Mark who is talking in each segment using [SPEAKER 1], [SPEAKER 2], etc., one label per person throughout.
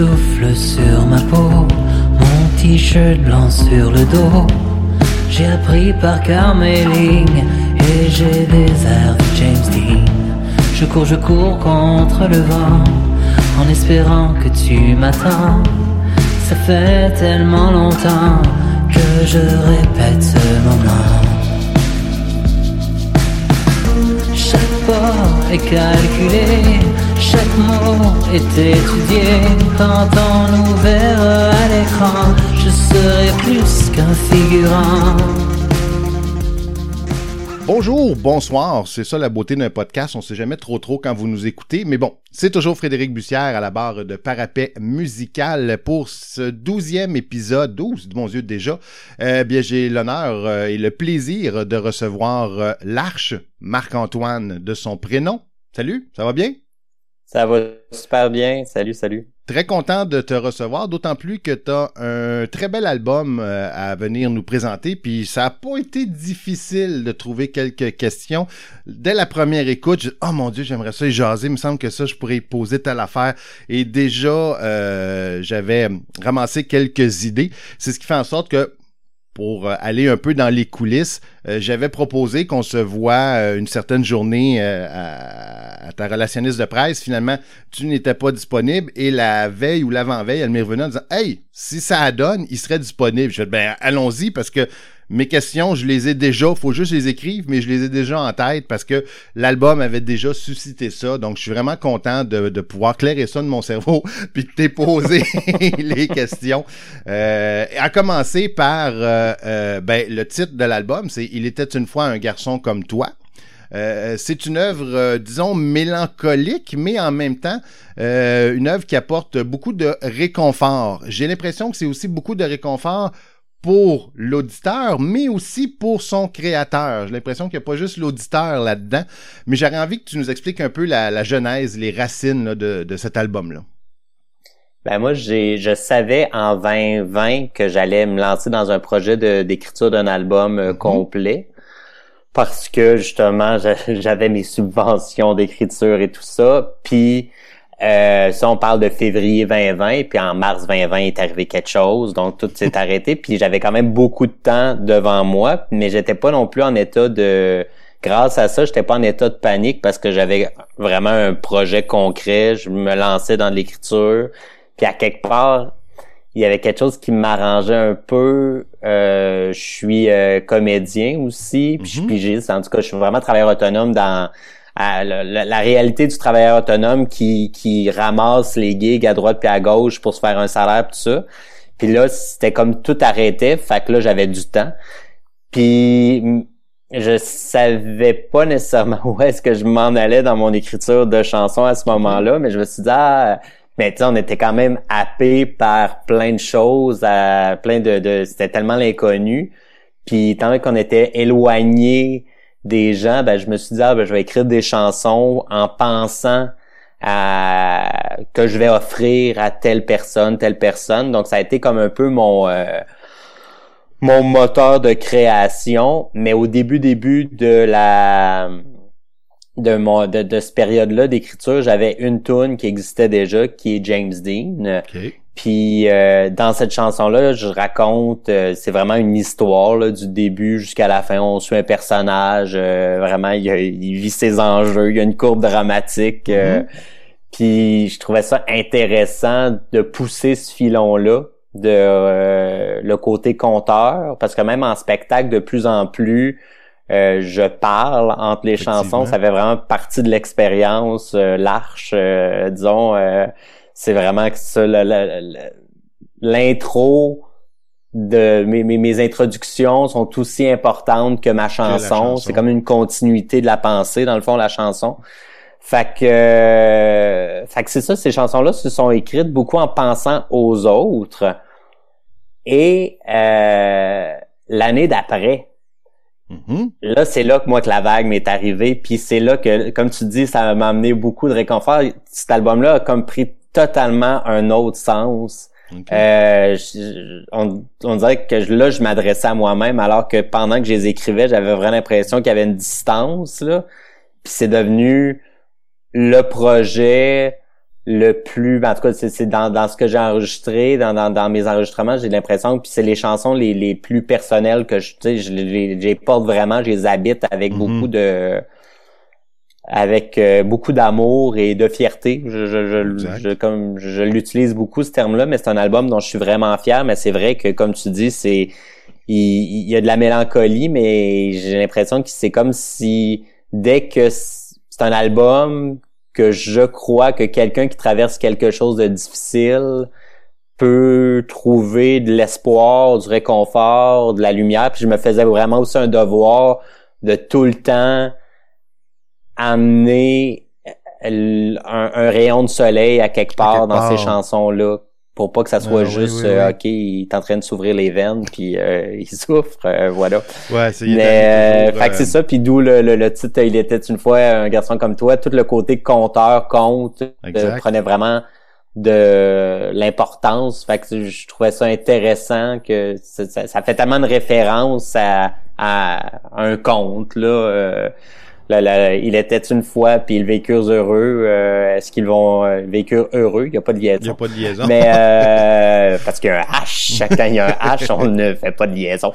[SPEAKER 1] souffle sur ma peau, mon t-shirt blanc sur le dos. J'ai appris par cœur et j'ai des airs de James Dean. Je cours, je cours contre le vent en espérant que tu m'attends. Ça fait tellement longtemps que je répète ce moment. Chaque pas est calculé, chaque mot est étudié. Quand on nous à l'écran, je serai plus qu'un figurant.
[SPEAKER 2] Bonjour, bonsoir, c'est ça la beauté d'un podcast, on sait jamais trop trop quand vous nous écoutez, mais bon, c'est toujours Frédéric Bussière à la barre de Parapet Musical pour ce douzième épisode, douze, de mon Dieu déjà, euh, bien j'ai l'honneur euh, et le plaisir de recevoir euh, l'Arche, Marc-Antoine de son prénom. Salut, ça va bien?
[SPEAKER 3] Ça va super bien, salut, salut.
[SPEAKER 2] Très content de te recevoir, d'autant plus que tu as un très bel album euh, à venir nous présenter, puis ça a pas été difficile de trouver quelques questions. Dès la première écoute, je oh mon dieu, j'aimerais ça y jaser, il me semble que ça, je pourrais poser telle affaire. Et déjà, euh, j'avais ramassé quelques idées. C'est ce qui fait en sorte que pour euh, aller un peu dans les coulisses, euh, j'avais proposé qu'on se voit euh, une certaine journée à, ta relationniste de presse. Finalement, tu n'étais pas disponible et la veille ou l'avant-veille, elle m'est revenue en disant Hey, si ça donne, il serait disponible. Je dis Ben, allons-y parce que mes questions, je les ai déjà, faut juste les écrire, mais je les ai déjà en tête parce que l'album avait déjà suscité ça. Donc, je suis vraiment content de, pouvoir clairer ça de mon cerveau puis de t'époser les questions. Euh, à commencer par euh, euh, ben, le titre de l'album, c'est Il était une fois un garçon comme toi. Euh, c'est une œuvre, disons, mélancolique, mais en même temps, une œuvre qui apporte beaucoup de réconfort. J'ai l'impression que c'est aussi beaucoup de réconfort pour l'auditeur, mais aussi pour son créateur. J'ai l'impression qu'il n'y a pas juste l'auditeur là-dedans, mais j'aurais envie que tu nous expliques un peu la, la genèse, les racines là, de, de cet album-là.
[SPEAKER 3] Ben moi, j'ai, je savais en 2020 que j'allais me lancer dans un projet de, d'écriture d'un album mm -hmm. complet parce que justement j'avais mes subventions d'écriture et tout ça. Puis euh, ça, on parle de février 2020, puis en mars 2020 est arrivé quelque chose, donc tout s'est arrêté. Puis j'avais quand même beaucoup de temps devant moi, mais j'étais pas non plus en état de. Grâce à ça, j'étais pas en état de panique parce que j'avais vraiment un projet concret. Je me lançais dans l'écriture, puis à quelque part, il y avait quelque chose qui m'arrangeait un peu. Euh, je suis euh, comédien aussi, puis je suis pigiste. En tout cas, je suis vraiment travailleur autonome dans à la, la, réalité du travailleur autonome qui, qui ramasse les gigs à droite puis à gauche pour se faire un salaire tout ça. Puis là, c'était comme tout arrêté, fait que là, j'avais du temps. Puis je savais pas nécessairement où est-ce que je m'en allais dans mon écriture de chansons à ce moment-là, mais je me suis dit, ah, mais tu sais, on était quand même happé par plein de choses, à, plein de, de c'était tellement l'inconnu. Puis tant qu'on était éloigné des gens, ben je me suis dit ah, ben, je vais écrire des chansons en pensant à que je vais offrir à telle personne, telle personne. Donc ça a été comme un peu mon euh, mon moteur de création, mais au début début de la de mon de, de cette période-là d'écriture, j'avais une tune qui existait déjà qui est James Dean.
[SPEAKER 2] Okay.
[SPEAKER 3] Puis euh, dans cette chanson-là, je raconte, euh, c'est vraiment une histoire là, du début jusqu'à la fin. On suit un personnage, euh, vraiment, il, il, vit ses enjeux, il y a une courbe dramatique. Mm -hmm. Puis je trouvais ça intéressant de pousser ce filon-là, de le côté conteur, parce que même en spectacle, de plus en plus, je parle entre les chansons. Ça fait vraiment partie de l'expérience, l'arche, disons c'est vraiment ça l'intro de mes, mes, mes, introductions sont aussi importantes que ma chanson. C'est comme une continuité de la pensée, dans le fond, la chanson. Fait que, euh, fait que c'est ça, ces chansons-là se sont écrites beaucoup en pensant aux autres. Et euh, l'année d'après,
[SPEAKER 2] Mm-hmm.
[SPEAKER 3] Là, c'est là que moi que la vague m'est arrivée, puis c'est là que, comme tu dis, ça m'a amené beaucoup de réconfort. Cet album-là a comme pris totalement un autre sens. Okay. Euh, je, on, on, dirait que je, là, je m'adressais à moi-même, alors que pendant que je les écrivais, j'avais vraiment l'impression qu'il y avait une distance. Là. Puis c'est devenu le projet, le plus en tout cas c'est dans, dans ce que j'ai enregistré dans, dans, dans mes enregistrements j'ai l'impression que c'est les chansons les, les plus personnelles que je je les porte vraiment je les habite avec mm-hmm. beaucoup de avec euh, beaucoup d'amour et de fierté je je, je, je comme je l'utilise beaucoup ce terme là mais c'est un album dont je suis vraiment fier mais c'est vrai que comme tu dis c'est il, il y a de la mélancolie mais j'ai l'impression que c'est comme si dès que c'est un album que je crois que quelqu'un qui traverse quelque chose de difficile peut trouver de l'espoir, du réconfort, de la lumière. Puis je me faisais vraiment aussi un devoir de tout le temps amener un, rayon de soleil à quelque part dans ces chansons-là pour pas que ça soit juste euh, ok il est en train de s'ouvrir les veines puis euh, il souffre euh, voilà.
[SPEAKER 2] Ouais c'est
[SPEAKER 3] mais fait que c'est ça puis d'où le, le, titre il était une fois un garçon comme toi tout le côté conteur compte prenait vraiment de l'importance. Fait que je trouvais ça intéressant que ça, ça, fait tellement de référence à, à un conte là il était une fois, puis ils vécurent heureux. Euh, est-ce qu'ils vont euh, vécure heureux? Il n'y a pas de liaison.
[SPEAKER 2] Il n'y a pas de liaison.
[SPEAKER 3] Mais euh, parce qu'il y a un H. Chaque temps il y a un H, on ne fait pas de liaison.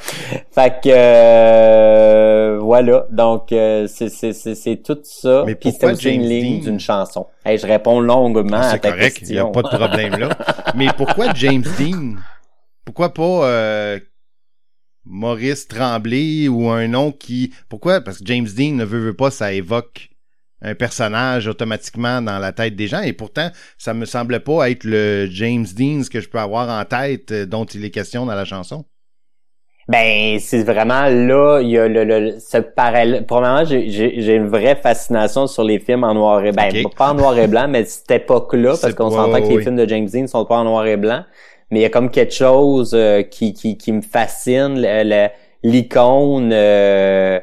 [SPEAKER 3] Fait que euh, voilà. Donc c'est tout ça.
[SPEAKER 2] Mais puis c'était
[SPEAKER 3] aussi une ligne d'une chanson. Hey, je réponds longuement ah, à ta correct,
[SPEAKER 2] Il n'y a pas de problème là. Mais pourquoi James Dean? Pourquoi pas Maurice Tremblay ou un nom qui... Pourquoi? Parce que James Dean ne veut, veut pas, ça évoque un personnage automatiquement dans la tête des gens et pourtant ça me semblait pas être le James Dean que je peux avoir en tête euh, dont il est question dans la chanson.
[SPEAKER 3] Ben, c'est vraiment là, il y a le, le ce parallèle. Premièrement, j'ai une vraie fascination sur les films en noir et blanc. Ben, pas en noir et blanc, mais cette époque-là, parce qu'on s'entend que les films de James Dean sont pas en noir et blanc mais il y a comme quelque chose euh, qui, qui, qui me fascine, l'icône euh,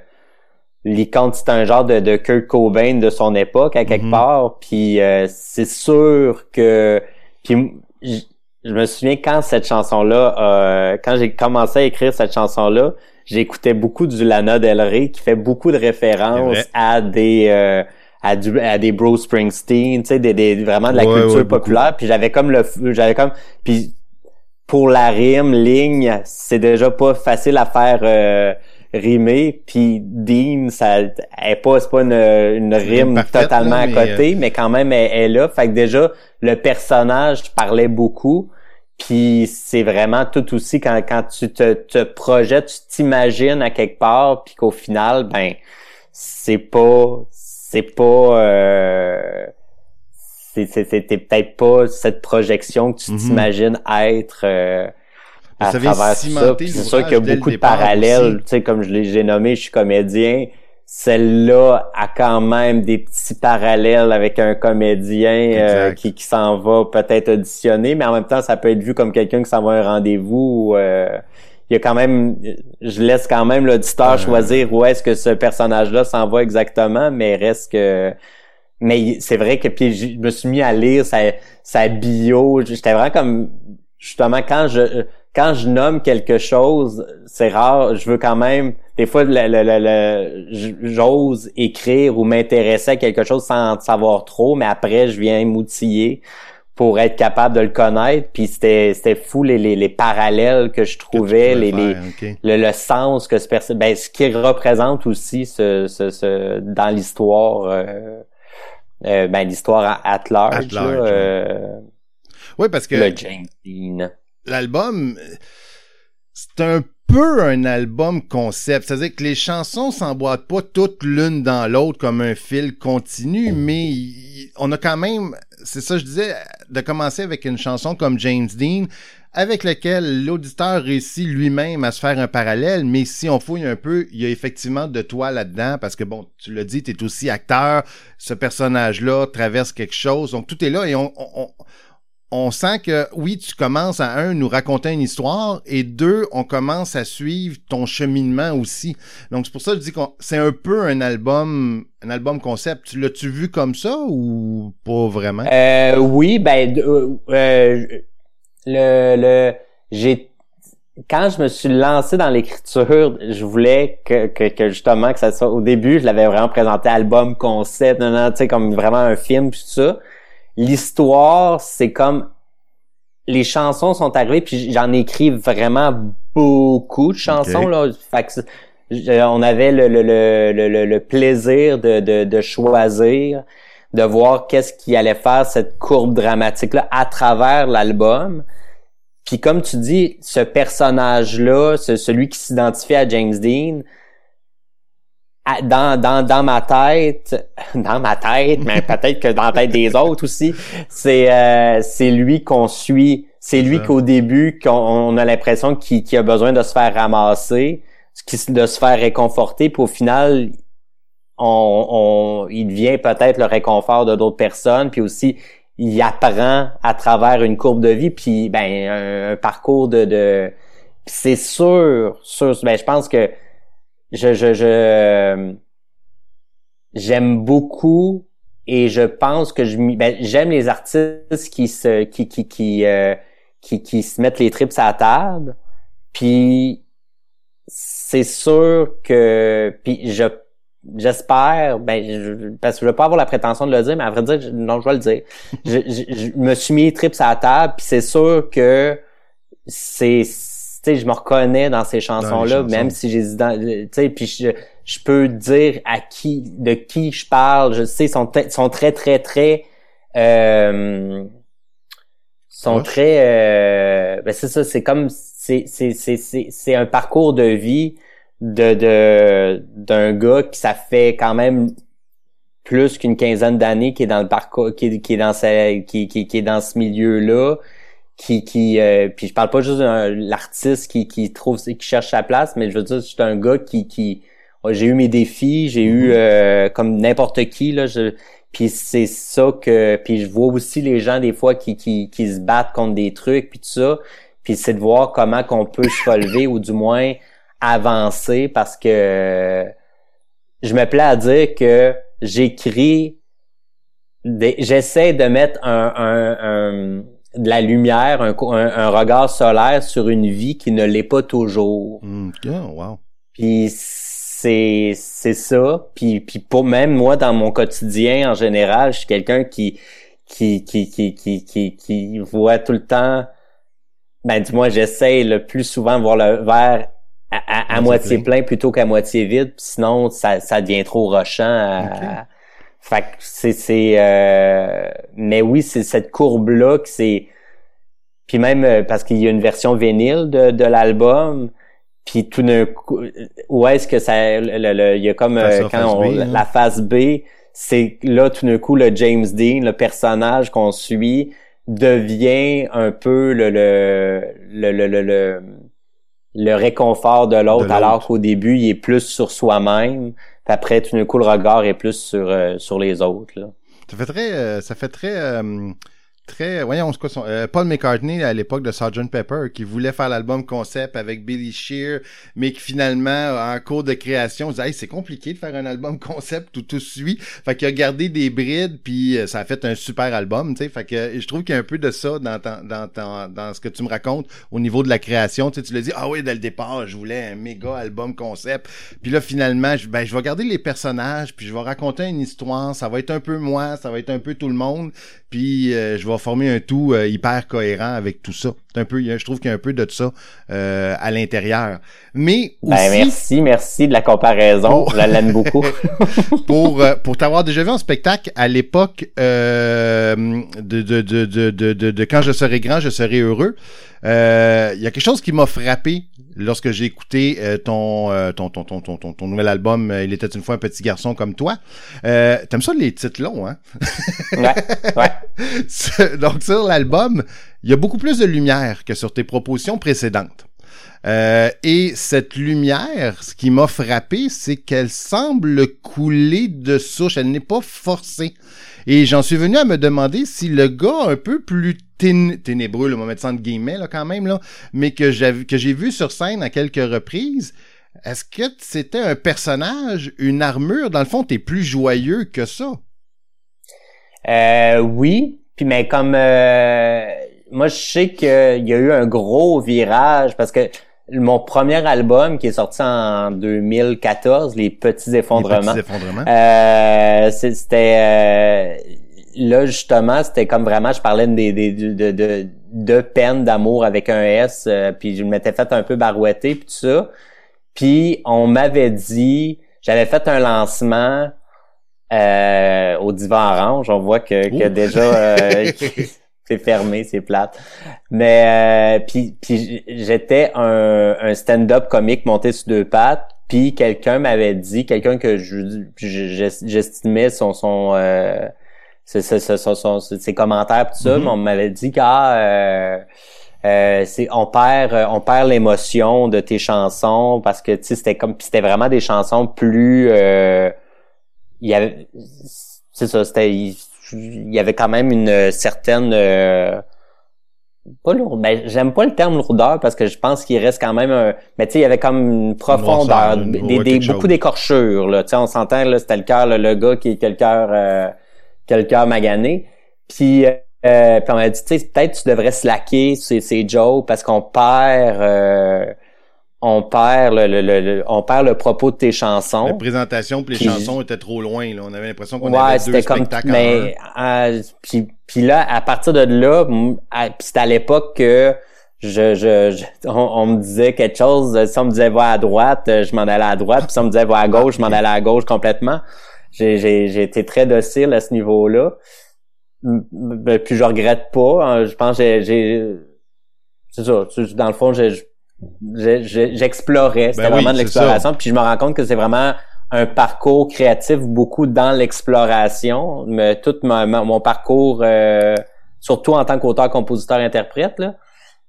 [SPEAKER 3] l'icône c'est un genre de, de Kurt Cobain de son époque à quelque mhm. part puis euh, c'est sûr que puis je me souviens quand cette chanson là quand j'ai commencé à écrire cette chanson là j'écoutais beaucoup du Lana Del Rey qui fait beaucoup de références à des à, du, à des Bro Springsteen, tu sais, des, des, vraiment de la culture populaire. Puis j'avais comme le, j'avais comme, puis pour la rime, ligne, c'est déjà pas facile à faire euh, rimer. Puis Dean, ça est pas, c'est pas une, rime totalement à côté, euh, mais quand même elle est là. Fait que déjà, le personnage parlait beaucoup. Puis c'est vraiment tout aussi quand, quand tu te, te projettes, tu t'imagines à quelque part, puis qu'au final, ben c'est pas c'est pas euh, c'était peut-être pas cette projection que tu mhm. t'imagines être euh, à travers ça. C'est sûr qu'il y a beaucoup de parallèles. Tu sais, comme je l'ai nommé, je suis comédien. Celle-là a quand même des petits parallèles avec un comédien euh, qui, qui s'en va peut-être auditionner, mais en même temps, ça peut être vu comme quelqu'un qui s'en va à un rendez-vous. Euh, il y a quand même, je laisse quand même l'auditeur choisir où est-ce que ce personnage-là s'en va exactement, mais reste que mais c'est vrai que puis je me suis mis à lire sa, sa bio. J'étais vraiment comme justement quand je quand je nomme quelque chose, c'est rare. Je veux quand même des fois j'ose écrire ou m'intéresser à quelque chose sans savoir trop, mais après je viens m'outiller pour être capable de le connaître puis c'était c'était fou les, les, les, parallèles que je trouvais les, les le, le, sens que ce ben ce qui représente aussi ce, ce, ce dans l'histoire euh, euh, ben l'histoire at large. Euh,
[SPEAKER 2] oui, parce que
[SPEAKER 3] le James Dean.
[SPEAKER 2] L'album, c'est un peu un album concept. C'est-à-dire que les chansons s'emboîtent pas toutes l'une dans l'autre comme un fil continu, mais on a quand même, c'est ça que je disais, de commencer avec une chanson comme James Dean, avec lequel l'auditeur réussit lui-même à se faire un parallèle, mais si on fouille un peu, il y a effectivement de toi là-dedans, parce que bon, tu l'as dit, tu es aussi acteur, ce personnage-là traverse quelque chose, donc tout est là et on, on, on sent que oui, tu commences à un, nous raconter une histoire, et deux, on commence à suivre ton cheminement aussi. Donc c'est pour ça que je dis que c'est un peu un album, un album concept. L'as-tu vu comme ça ou pas vraiment?
[SPEAKER 3] Euh, oui, ben euh, euh le, le j'ai quand je me suis lancé dans l'écriture, je voulais que, que, que, justement que ça soit au début, je l'avais vraiment présenté album concept, non, non, tu sais comme vraiment un film puis tout ça. l'histoire, c'est comme les chansons sont arrivées, puis j'en écris vraiment beaucoup de chansons là. Fait que, on avait le, le, le, le, plaisir de, de, de choisir, de voir qu'est-ce qui allait faire cette courbe dramatique là à travers l'album. Puis comme tu dis, ce personnage-là, celui qui s'identifie à James Dean, dans, dans, dans ma tête, dans ma tête, mais peut-être que dans la tête des autres aussi, c'est euh, c'est lui qu'on suit. C'est lui qu'au début, qu'on a l'impression qu'il a besoin de se faire ramasser, de se faire réconforter, puis au final, on, on il devient peut-être le réconfort de d'autres personnes, puis aussi il apprend à travers une courbe de vie, puis ben un, parcours de, de c'est sûr, sûr, ben je pense que je, je, je j'aime beaucoup et je pense que je ben, j'aime les artistes qui se qui qui qui, euh, qui qui se mettent les trips à la table puis c'est sûr que puis je j'espère ben je, parce que je veux pas avoir la prétention de le dire mais à vrai dire non je vais le dire. Je, je, me suis mis les trips à la table puis c'est sûr que c'est sais, je me reconnais dans ces chansons-là, même si j'ai, tu sais, puis je, je peux dire à qui, de qui je parle. Je sais, sont, sont très, très, très, euh, sont très, euh, ben c'est ça, c'est comme, c'est, c'est, c'est, c'est, c'est un parcours de vie de, de, d'un gars qui ça fait quand même plus qu'une quinzaine d'années qui est dans le parcours, qui, qui est dans sa, qui, qui, qui est dans ce milieu-là qui qui euh, puis je parle pas juste de l'artiste qui qui trouve qui cherche sa place mais je veux dire c'est un gars qui qui j'ai eu mes défis j'ai eu mm-hmm. euh, comme n'importe qui là je puis c'est ça que puis je vois aussi les gens des fois qui qui qui se battent contre des trucs puis tout ça puis c'est de voir comment qu'on peut se relever ou du moins avancer parce que je me plais à dire que j'écris j'essaie de mettre un, un, un de la lumière, un, un, regard solaire sur une vie qui ne l'est pas toujours.
[SPEAKER 2] Mm, wow.
[SPEAKER 3] Puis c'est c'est ça. Puis puis pour même moi dans mon quotidien en général, je suis quelqu'un qui qui qui qui qui qui qui voit tout le temps. Ben du moins j'essaie le plus souvent de voir le verre à, à, moitié plein. plutôt qu'à moitié vide. sinon ça ça devient trop rochant. À, fait que c'est c'est euh, mais oui, c'est cette courbe là que c'est puis même euh, parce qu'il y a une version vinyle de, de l'album puis tout d'un coup où est-ce que ça il y a comme euh, quand on, hein. la phase B c'est là tout d'un coup le James Dean le personnage qu'on suit devient un peu le le le le, le, réconfort de l'autre alors qu'au début il est plus sur soi-même après, tout d'un coup, le regard est plus sur, euh, sur les autres. Là.
[SPEAKER 2] Ça fait très, euh, ça fait très euh, très voyons quoi son euh, Paul McCartney à l'époque de Sgt. Pepper qui voulait faire l'album concept avec Billy Shear mais qui finalement en cours de création disait hey, c'est compliqué de faire un album concept où tout suit. Fait qu'il a gardé des brides puis euh, ça a fait un super album tu sais. Fait que je trouve qu'il y a un peu de ça dans dans dans, ce que tu me racontes au niveau de la création. Tu sais tu l'as dit ah oui dès le départ je voulais un méga album concept. Puis là finalement ben je vais garder les personnages puis je vais raconter une histoire. Ça va être un peu moi ça va être un peu tout le monde puis euh, je vais former un tout euh, hyper cohérent avec tout ça. un peu, je trouve qu'il y a un peu de ça euh, à l'intérieur. Mais
[SPEAKER 3] ben, aussi, merci, merci de la comparaison. Je l'aime beaucoup.
[SPEAKER 2] pour pour t'avoir déjà vu en spectacle à l'époque de, de, de, de, de, de, quand je serai grand, je serai heureux. Il y a quelque chose qui m'a frappé lorsque j'ai écouté ton, ton, ton, ton, ton, ton, nouvel album Il était une fois un petit garçon comme toi. T'aimes ça les titres longs, hein?
[SPEAKER 3] ouais, ouais.
[SPEAKER 2] Donc sur l'album, il y a beaucoup plus de lumière que sur tes propositions précédentes. Euh, et cette lumière, ce qui m'a frappé, c'est qu'elle semble couler de souche. Elle n'est pas forcée. Et j'en suis venu à me demander si le gars un peu plus ténébreux, le moment de guillemets là quand même là, mais que j'ai vu sur scène à quelques reprises, est-ce que c'était un personnage, une armure? Dans le fond, t'es plus joyeux que ça.
[SPEAKER 3] Euh, oui, puis mais comme euh, moi je sais qu'il y a eu un gros virage parce que mon premier album qui est sorti en 2014, Les Petits Effondrements,
[SPEAKER 2] Les petits effondrements.
[SPEAKER 3] Euh, c'était là, justement, c'était comme vraiment, je parlais des, des, de, de, de peine d'amour avec un S, euh, puis je m'étais fait un peu barouetter, puis tout ça. Puis on m'avait dit, j'avais fait un lancement euh, au Divan Orange. On voit que, que déjà euh, c'est fermé, c'est plate. Mais euh, puis, puis j'étais un, un stand-up comique monté sur deux pattes. Puis quelqu'un m'avait dit, quelqu'un que j'estimais son son, euh, ses, commentaires tout ça, mm-hmm. on m'avait dit qu'à euh, c'est on perd on perd l'émotion de tes chansons parce que tu sais c'était comme c'était vraiment des chansons plus euh, il y avait c'est ça c'était il, y avait quand même une certaine euh, pas lourd ben j'aime pas le terme lourdeur parce que je pense qu'il reste quand même un mais tu sais il y avait comme une profondeur des, des beaucoup d'écorchures là tu sais on s'entend là c'était le cœur le gars qui, a le cœur euh, le cœur magané. Puis euh, puis on m'a dit, tu sais, peut-être tu devrais slacker ces, ces Joe parce qu'on perd, euh, on perd le, le, on perd le propos de tes chansons.
[SPEAKER 2] La présentation puis les chansons étaient trop loin. Là. On avait l'impression qu'on avait deux spectacles. Comme,
[SPEAKER 3] mais euh, puis, puis là, à partir de là, c'était à l'époque que je, je, on, me disait quelque chose. Si on me disait va à droite, je m'en allais à droite. Puis si on me disait va à gauche, je m'en allais à gauche complètement. J'ai, j'ai, j'ai été très docile à ce niveau-là. Ben, puis je regrette pas. Hein. je pense que j'ai, c'est ça. Dans le fond, j'explorais. C'était ben vraiment de l'exploration. Puis je me rends compte que c'est vraiment un parcours créatif beaucoup dans l'exploration. Mais tout mon, parcours, euh, surtout en tant qu'auteur, compositeur, interprète. Là.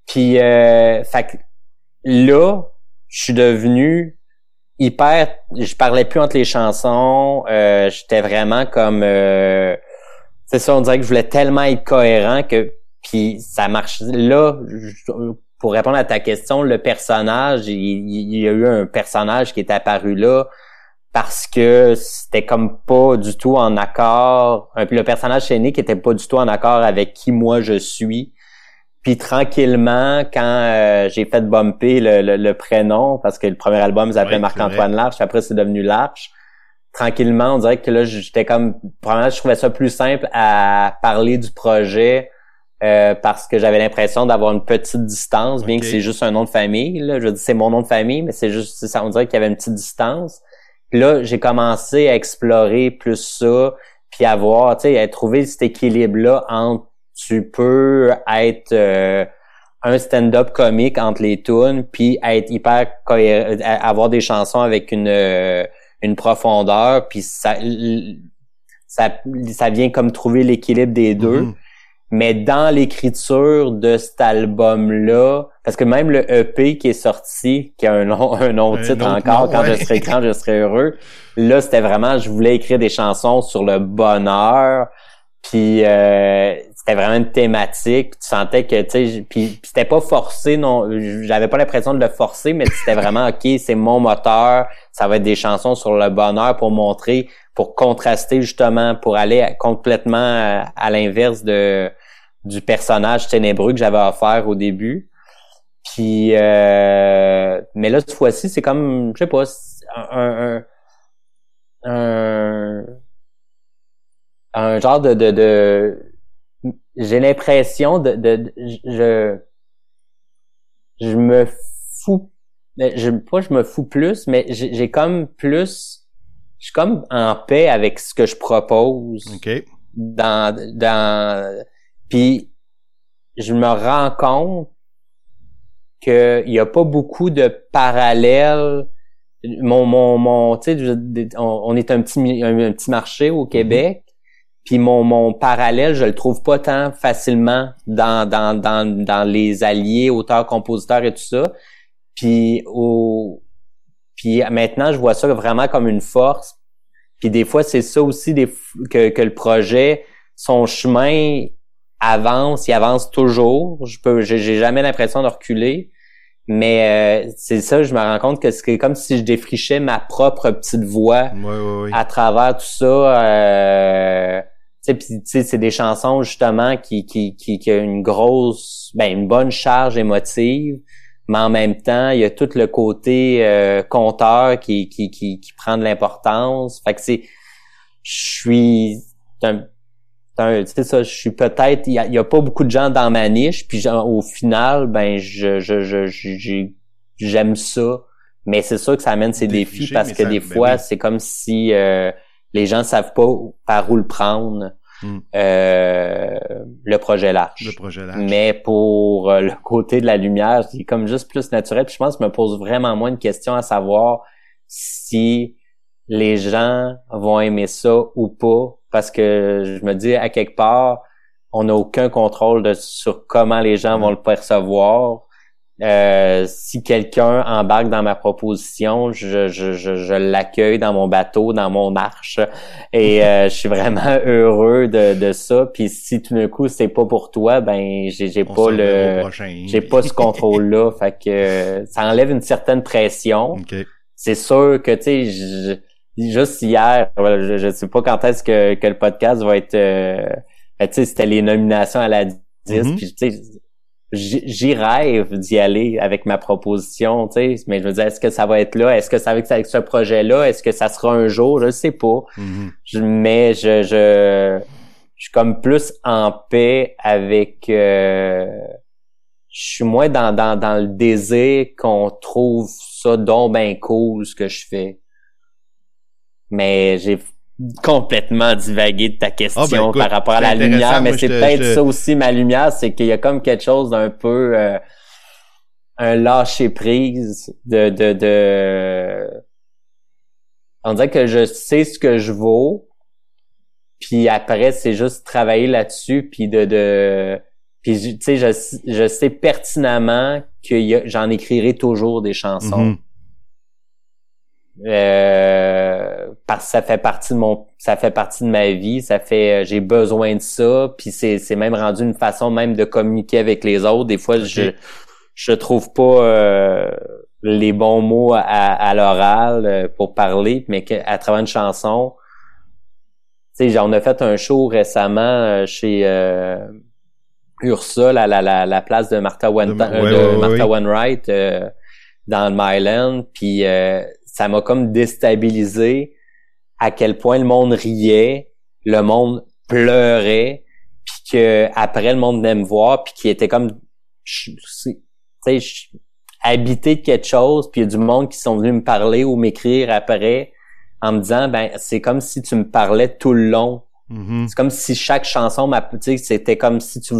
[SPEAKER 3] Puis, euh, fait là, je suis devenu hyper. Je parlais plus entre les chansons. Euh, J'étais vraiment comme euh, c'est ça, on dirait que je voulais tellement être cohérent que puis ça marche. Là, pour répondre à ta question, le personnage, il, y a eu un personnage qui est apparu là parce que c'était comme pas du tout en accord. Le personnage chez qui était pas du tout en accord avec qui moi je suis. Puis tranquillement, quand euh, j'ai fait bumper le, prénom, parce que le premier album s'appelait Marc-Antoine Larche, après c'est devenu Larche, tranquillement, on dirait que là, j'étais comme, probablement, je trouvais ça plus simple à parler du projet euh, parce que j'avais l'impression d'avoir une petite distance, bien que c'est juste un nom de famille. Là. Je dis c'est mon nom de famille, mais c'est juste ça. On dirait qu'il y avait une petite distance. Puis là, j'ai commencé à explorer plus ça, puis à voir, tu sais, à trouver cet équilibre-là entre tu peux être euh, un stand-up comique entre les tunes, puis être hyper avoir des chansons avec une euh, une profondeur, puis ça, ça, ça vient comme trouver l'équilibre des deux. Mhm. Mais dans l'écriture de cet album-là, parce que même le EP qui est sorti, qui a un nom, un titre encore, quand je serai grand, je serai heureux. Là, c'était vraiment, je voulais écrire des chansons sur le bonheur. Puis euh, c'était vraiment une thématique. Tu sentais que, tu sais, puis, c'était pas forcé, non. J'avais pas l'impression de le forcer, mais c'était vraiment, OK, c'est mon moteur. Ça va être des chansons sur le bonheur pour montrer, pour contraster justement, pour aller complètement à, l'inverse de du personnage ténébreux que j'avais à faire au début. Puis, euh, mais là, cette fois-ci, c'est comme, je sais pas, un, un, un, un genre de, de, de j'ai l'impression de, de, je je me fous je pas je me fous plus mais j'ai comme plus je suis comme en paix avec ce que je propose
[SPEAKER 2] okay.
[SPEAKER 3] dans dans puis je me rends compte que il y a pas beaucoup de parallèles mon mon mon tu sais on, est un petit un, petit marché au mm-hmm. Québec puis mon, mon parallèle, je le trouve pas tant facilement dans, dans, dans, dans les alliés, auteurs, compositeurs et tout ça. Puis au puis maintenant, je vois ça vraiment comme une force. Puis des fois, c'est ça aussi des, que, que le projet, son chemin avance, il avance toujours. Je peux, j'ai jamais l'impression de reculer. Mais euh, c'est ça, je me rends compte que c'est comme si je défrichais ma propre petite voix à travers tout ça. Euh, c'est des chansons justement qui qui qui qui a une grosse ben une bonne charge émotive mais en même temps il y a tout le côté euh, conteur qui qui qui qui prend de l'importance fait que c'est je suis tu ça, je suis peut-être, il y a, pas beaucoup de gens dans ma niche, puis au final, ben, je, je, j'aime ça. Mais c'est sûr que ça amène ses défis parce que des ben fois, c'est comme si euh, les gens savent pas par où le prendre. Hmm. Euh, le projet large.
[SPEAKER 2] Le projet large.
[SPEAKER 3] Mais pour euh, le côté de la lumière, c'est comme juste plus naturel. Puis je pense que je me pose vraiment moins de questions à savoir si les gens vont aimer ça ou pas. Parce que je me dis, à quelque part, on n'a aucun contrôle de, sur comment les gens vont le percevoir. Euh, si quelqu'un embarque dans ma proposition, je, je, je, l'accueille dans mon bateau, dans mon arche, et euh, je suis vraiment heureux de, de ça. Puis si tout d'un coup c'est pas pour toi, ben j'ai, j'ai pas le, j'ai pas ce contrôle là. fait que ça enlève une certaine pression. C'est sûr que tu sais, juste hier, je, je sais pas quand est-ce que, que le podcast va être. Euh, ben, tu sais, c'était les nominations à la 10, mm-hmm. puis tu sais j'y rêve d'y aller avec ma proposition, tu sais, mais je veux dire, est-ce que ça va être là? Est-ce que ça va être avec ce projet-là? Est-ce que ça sera un jour? Je sais pas. Mm-hmm. je, mais je, je, je suis comme plus en paix avec... Euh, je suis moins dans, dans, dans le désir qu'on trouve ça donc ben cool, ce que je fais. Mais j'ai complètement divagué de ta question ah, ben, par rapport à la lumière, mais c'est peut-être ça aussi ma lumière, c'est qu'il y a comme quelque chose d'un peu euh, un lâcher prise de, de de on dirait que je sais ce que je vaux, puis après c'est juste travailler là-dessus, puis de de puis tu sais je, je sais pertinemment que j'en écrirai toujours des chansons. Mm-hmm. Euh, parce que ça fait partie de mon ça fait partie de ma vie ça fait euh, j'ai besoin de ça puis c'est c'est même rendu une façon même de communiquer avec les autres. Des fois je je trouve pas euh, les bons mots à, à l'oral euh, pour parler mais à travers une chanson. Tu sais on a fait un show récemment chez Ursula à la, la, la, place de Martha One de, Martha Wainwright dans le Myland puis ça m'a comme déstabilisé à quel point le monde riait, le monde pleurait, puis que après le monde venait me voir, puis qui était comme, tu sais, habité de quelque chose, puis il y a du monde qui sont venus me parler ou m'écrire après en me disant, ben c'est comme si tu me parlais tout le long. Mm-hmm. C'est comme si chaque chanson, c'était comme si tu...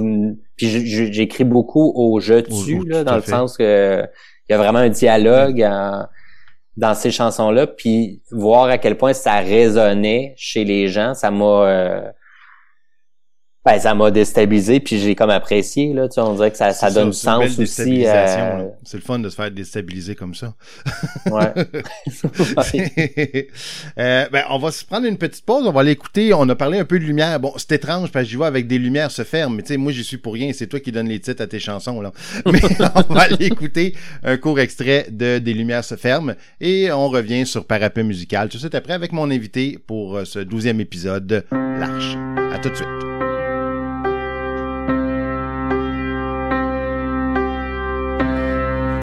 [SPEAKER 3] Puis j'écris beaucoup au jeu dessus, là, dans le sens que il y a vraiment un dialogue. En, dans ces chansons-là, puis voir à quel point ça résonnait chez les gens, ça m'a euh, ben, ça m'a déstabilisé, puis j'ai comme apprécié, là, tu sais, on dirait que ça, ça donne sens aussi. Euh...
[SPEAKER 2] C'est le fun de se faire déstabiliser comme ça.
[SPEAKER 3] ouais.
[SPEAKER 2] euh, ben, on va se prendre une petite pause, on va l'écouter, on a parlé un peu de lumière. Bon, c'est étrange, parce que j'y vois avec des lumières se ferment, mais tu sais, moi, j'y suis pour rien, c'est toi qui donnes les titres à tes chansons, là. Mais on va l'écouter, un court extrait de Des lumières se ferment, et on revient sur Parapet musical tout de suite après avec mon invité pour euh, ce douzième épisode, L'Arche. À tout de suite.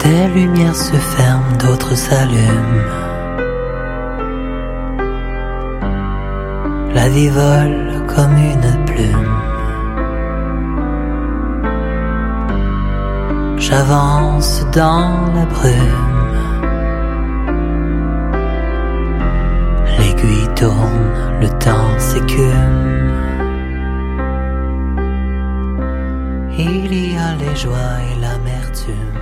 [SPEAKER 1] Des lumières se ferment, d'autres s'allument. La vie vole comme une plume. J'avance dans la brume. L'aiguille tourne, le temps s'écume. Il y a les joies et l'amertume.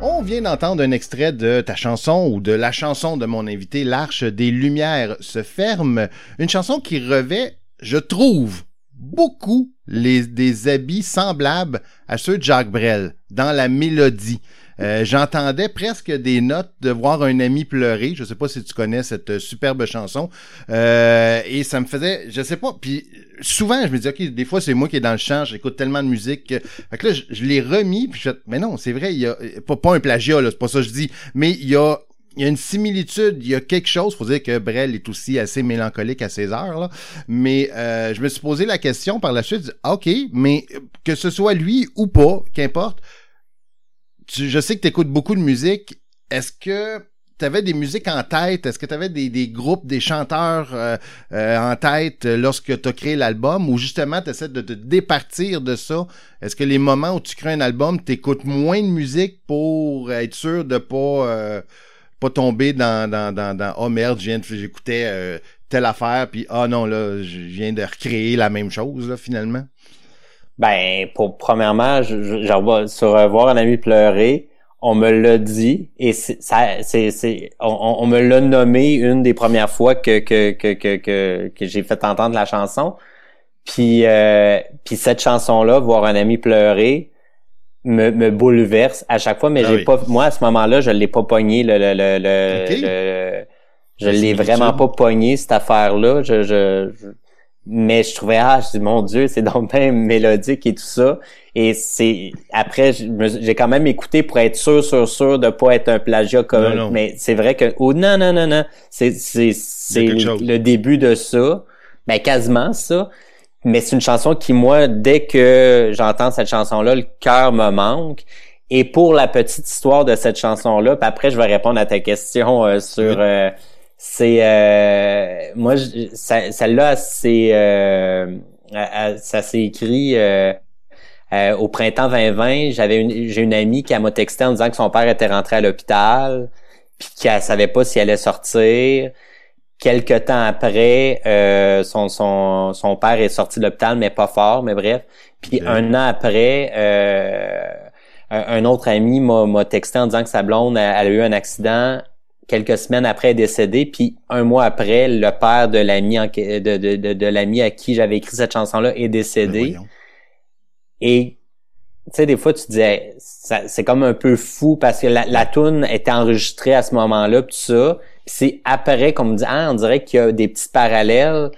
[SPEAKER 2] On vient d'entendre un extrait de ta chanson ou de la chanson de mon invité, L'Arche des Lumières se ferme. Une chanson qui revêt, je trouve, beaucoup des habits semblables à ceux de Jacques Brel dans la mélodie. Euh, j'entendais presque des notes de voir un ami pleurer. Je sais pas si tu connais cette superbe chanson. Euh, et ça me faisait, je sais pas. Puis souvent, je me dis ok, des fois c'est moi qui est dans le champ. J'écoute tellement de musique. Fait que là, je, l'ai remis. Puis je mais non, c'est vrai. Il y a pas, pas un plagiat c'est pas ça que je dis. Mais il y a il y a une similitude, il y a quelque chose. Faut dire que Brel est aussi assez mélancolique à ses heures, là. Mais euh, je me suis posé la question par la suite. ok, mais que ce soit lui ou pas, qu'importe, je sais que tu écoutes beaucoup de musique. Est-ce que tu avais des musiques en tête? Est-ce que tu avais des, des, groupes, des chanteurs euh, euh, en tête lorsque tu as créé l'album? Ou justement tu essaies de te départir de ça? Est-ce que les moments où tu crées un album, tu écoutes moins de musique pour être sûr de pas pas tomber dans, dans, dans, dans oh merde, j'écoutais telle affaire, puis ah non, là, je viens de recréer la même chose, là, finalement?
[SPEAKER 3] Ben, pour premièrement, je, je, sur voir un ami pleurer, on me l'a dit et ça, c'est, c'est, on, on, me l'a nommé une des premières fois que que que que que, que j'ai fait entendre la chanson. Puis euh, puis cette chanson là, voir un ami pleurer, me, me bouleverse à chaque fois. Mais ah j'ai pas, moi à ce moment-là, je l'ai pas pogné le le le, le je l'ai vraiment pas pogné cette affaire-là. Je, je, mais je trouvais ah, je dis mon Dieu, c'est donc bien mélodique et tout ça. Et c'est après j'ai quand même écouté pour être sûr, sûr, sûr de pas être un plagiat comme. Mais c'est vrai que oh non non non non, c'est c'est c'est le début de ça, ben quasiment ça. Mais c'est une chanson qui moi dès que j'entends cette chanson là, le cœur me manque. Et pour la petite histoire de cette chanson là, puis après je vais répondre à ta question euh, sur euh, c'est euh, moi celle-là c'est euh, ça s'est écrit euh, au printemps 2020 j'avais une j'ai une amie qui m'a texté en disant que son père était rentré à l'hôpital puis qu'elle savait pas s'il allait sortir. Quelque temps après son, son son père est sorti de l'hôpital mais pas fort mais bref. Puis un an après un, autre ami m'a texté en disant que sa blonde elle a eu un accident quelques semaines après est décédé, puis un mois après, le père de l'ami de, de, de, de l'ami à qui j'avais écrit cette chanson-là est décédé. Ben Et tu sais, des fois, tu disais, c'est comme un peu fou parce que la, la toune était enregistrée à ce moment-là, tout ça. Puis c'est après qu'on me dit, ah, on dirait qu'il y a des petits parallèles.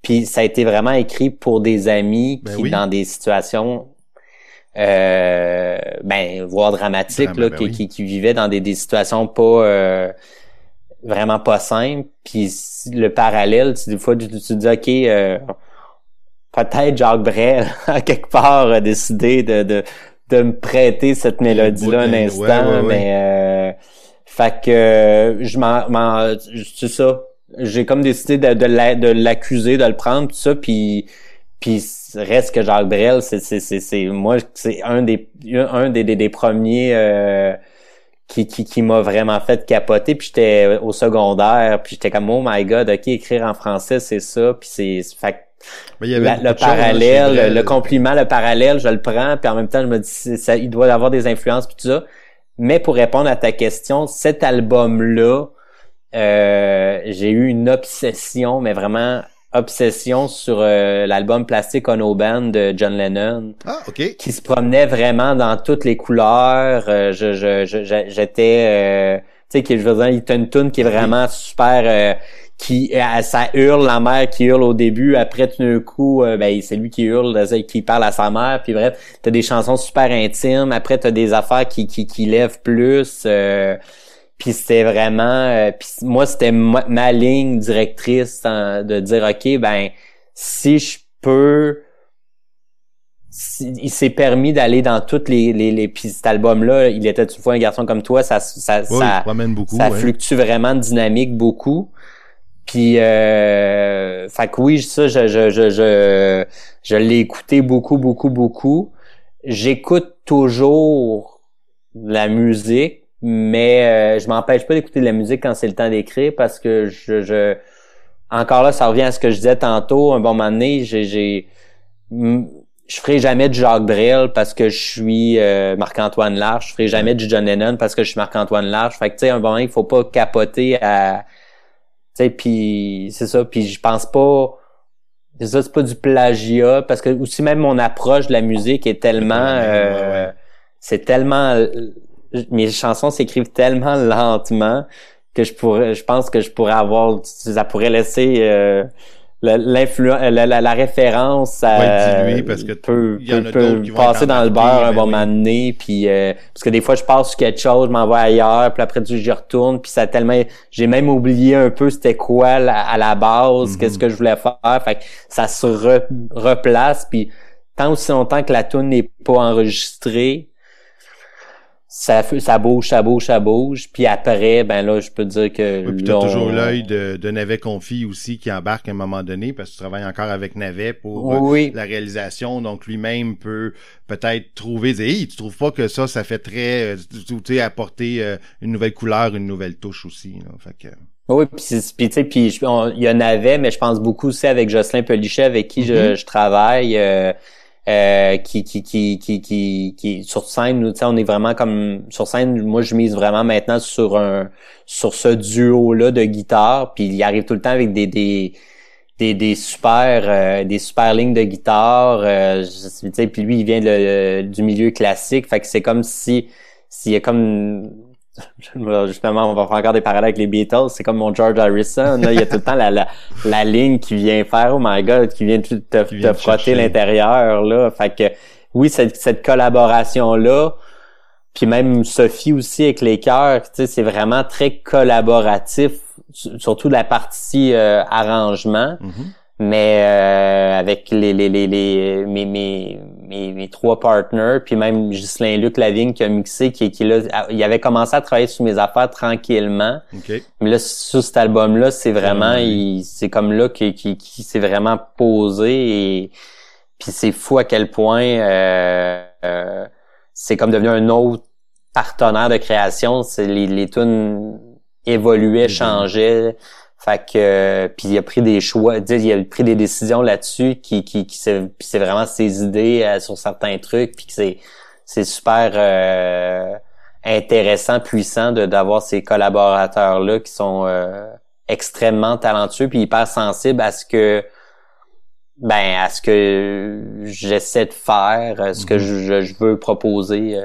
[SPEAKER 3] Puis ça a été vraiment écrit pour des amis ben qui, dans des situations euh, ben voire dramatiques, là, ben qui, qui, vivaient dans des, des situations pas euh, vraiment pas simple. Puis le parallèle, tu, des fois, tu, te dis, OK, euh, peut-être Jacques Brel, à quelque part, a décidé de, de, de me prêter cette mélodie-là un instant, mais... Euh, fait que je m'en... C'est ça. J'ai comme décidé de, de l'accuser, de le prendre, tout ça, puis... Puis reste que Jacques Brel, c'est c'est c'est moi c'est un des un des des, des premiers euh, qui, qui, qui m'a vraiment fait capoter. Puis j'étais au secondaire, puis j'étais comme oh my god, ok, écrire en français, c'est ça. Puis c'est fait le parallèle, le compliment, le parallèle, je le prends, puis en même temps, je me dis, ça, il doit avoir des influences, puis tout ça. Mais pour répondre à ta question, cet album-là, euh, j'ai eu une obsession, mais vraiment obsession sur euh, l'album Plastic Ono Band de John Lennon.
[SPEAKER 2] Ah, OK.
[SPEAKER 3] Qui se promenait vraiment dans toutes les couleurs. Euh, je, je, j'étais... Euh, tu sais, qui, je veux dire, il y a une tune qui est vraiment super... qui ça hurle la mère qui hurle au début après tout d'un coup ben c'est lui qui hurle qui parle à sa mère puis bref t'as des chansons super intimes après t'as des affaires qui qui, qui lèvent plus puis c'était vraiment, euh, puis moi c'était ma, ligne directrice de dire ok ben si je peux, il s'est permis d'aller dans toutes les les, les puis cet album là, il était une fois un garçon comme toi, ça ça ça, ça fluctue vraiment dynamique beaucoup. Puis euh, fait que oui, ça je je je je, je l'ai écouté beaucoup beaucoup beaucoup. J'écoute toujours la musique mais euh, je m'empêche pas d'écouter de la musique quand c'est le temps d'écrire parce que je, je encore là ça revient à ce que je disais tantôt. Un bon moment donné j'ai j'ai je ferai jamais du Jacques Brel parce que je suis euh, Marc-Antoine Larche je ferai jamais du John Lennon parce que je suis Marc-Antoine Larche fait que tu sais un bon moment il faut pas capoter à tu sais puis c'est ça. Puis je pense pas c'est ça c'est pas du plagiat parce que aussi même mon approche de la musique est tellement euh, c'est tellement mes chansons s'écrivent tellement lentement que je pourrais, je pense que je pourrais avoir, ça pourrait laisser euh, l'influence, la, la, référence à,
[SPEAKER 2] parce que
[SPEAKER 3] peut, peut, passer dans le beurre un bon moment donné, puis euh, parce que des fois je passe sur quelque chose, je m'envoie ailleurs, puis après j'y retourne, puis ça tellement, j'ai même oublié un peu c'était quoi à la base, qu'est-ce mm-hmm. que je voulais faire, fait que ça se replace, puis tant aussi longtemps que la tune n'est pas enregistrée, ça, ça bouge, ça bouge, ça bouge. Puis après, ben là, je peux dire que.
[SPEAKER 2] Oui, puis t'as toujours l'œil de, de Navet Confi aussi qui embarque à un moment donné parce que tu travailles encore avec Navet pour euh, la réalisation. Donc lui-même peut peut-être trouver. Hey, tu trouves pas que ça, ça fait très, euh, tu sais, apporter euh, une nouvelle couleur, une nouvelle touche aussi. Là. Fait que.
[SPEAKER 3] Oui, puis tu sais, puis il y en avait, mais je pense beaucoup aussi avec Jocelyn Pelichet avec qui je, mm-hmm. je, travaille. Euh, qui, qui, qui, qui, qui, qui, sur scène, nous, on est vraiment comme sur scène. Moi, je mise vraiment maintenant sur un sur ce duo là de guitare. Puis il arrive tout le temps avec des des des, des super euh, des super lignes de guitare. Euh, puis lui, il vient du milieu classique. Fait que c'est comme si s'il y a comme justement, on va faire encore des parallèles avec les Beatles. C'est comme mon George Harrison. il y a tout le temps la, la, ligne qui vient faire, oh my god, qui vient te, te, frotter l'intérieur, là. Fait que, oui, cette, cette collaboration-là, puis même Sophie aussi avec les chœurs, tu sais, c'est vraiment très collaboratif, surtout la partie euh, arrangement. Mm-hmm. Mais euh, avec les, les, les, les mes, mes, mes, trois partners, puis même Ghislain Luc Lavigne qui a mixé, qui, qui là, il avait commencé à travailler sur mes affaires tranquillement. Mais là, sur cet album-là, c'est vraiment, c'est comme là qui, qui, qui s'est vraiment posé et puis c'est fou à quel point euh, euh, c'est comme devenu un autre partenaire de création. C'est les, les tunes évoluaient, changeaient. Fait que puis il a pris des choix, il a pris des décisions là-dessus qui qui, qui c'est c'est vraiment ses idées euh, sur certains trucs puis que c'est c'est super euh, intéressant, puissant de d'avoir ces collaborateurs là qui sont euh, extrêmement talentueux puis hyper sensibles à ce que ben à ce que j'essaie de faire, ce que mm-hmm. je, je, veux proposer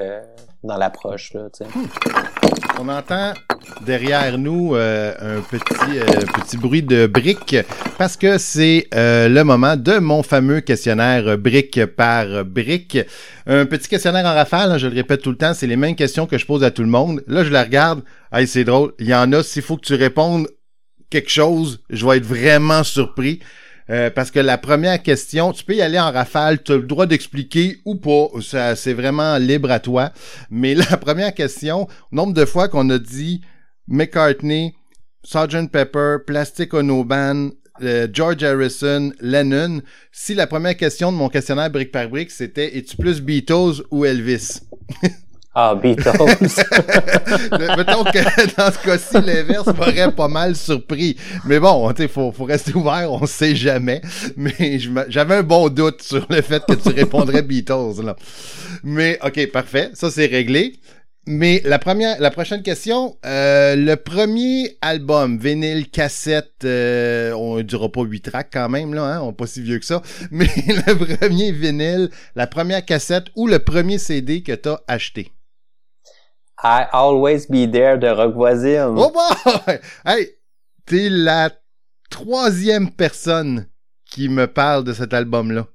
[SPEAKER 3] dans l'approche là,
[SPEAKER 2] On entend derrière nous euh, un petit, euh, petit bruit de briques parce que c'est euh, le moment de mon fameux questionnaire brique par brique. Un petit questionnaire en rafale, hein, je le répète tout le temps, c'est les mêmes questions que je pose à tout le monde. Là, je la regarde. Hey, c'est drôle. Il y en a, s'il faut que tu répondes quelque chose, je vais être vraiment surpris. Euh, parce que la première question, tu peux y aller en rafale, tu as le droit d'expliquer ou pas, ça c'est vraiment libre à toi. Mais la première question, nombre de fois qu'on a dit McCartney, Sgt. Pepper, Plastic Ono Band, euh, George Harrison, Lennon, si la première question de mon questionnaire brique par brique c'était es-tu plus Beatles ou Elvis?
[SPEAKER 3] Ah, Beatles.
[SPEAKER 2] Mettons que dans ce cas-ci, l'inverse m'aurait pas mal surpris. Mais bon, il faut, faut rester ouvert, on sait jamais. Mais j'avais un bon doute sur le fait que tu répondrais Beatles. Là. Mais ok, parfait, ça c'est réglé. Mais la première, la prochaine question, euh, le premier album, vinyle, cassette, euh, on ne dira pas 8 tracks quand même, là, hein, on n'est pas si vieux que ça, mais le premier vinyle, la première cassette ou le premier CD que tu as acheté?
[SPEAKER 3] I Always Be There de Rock Voisine.
[SPEAKER 2] Oh boy! Hey, t'es la troisième personne qui me parle de cet album-là.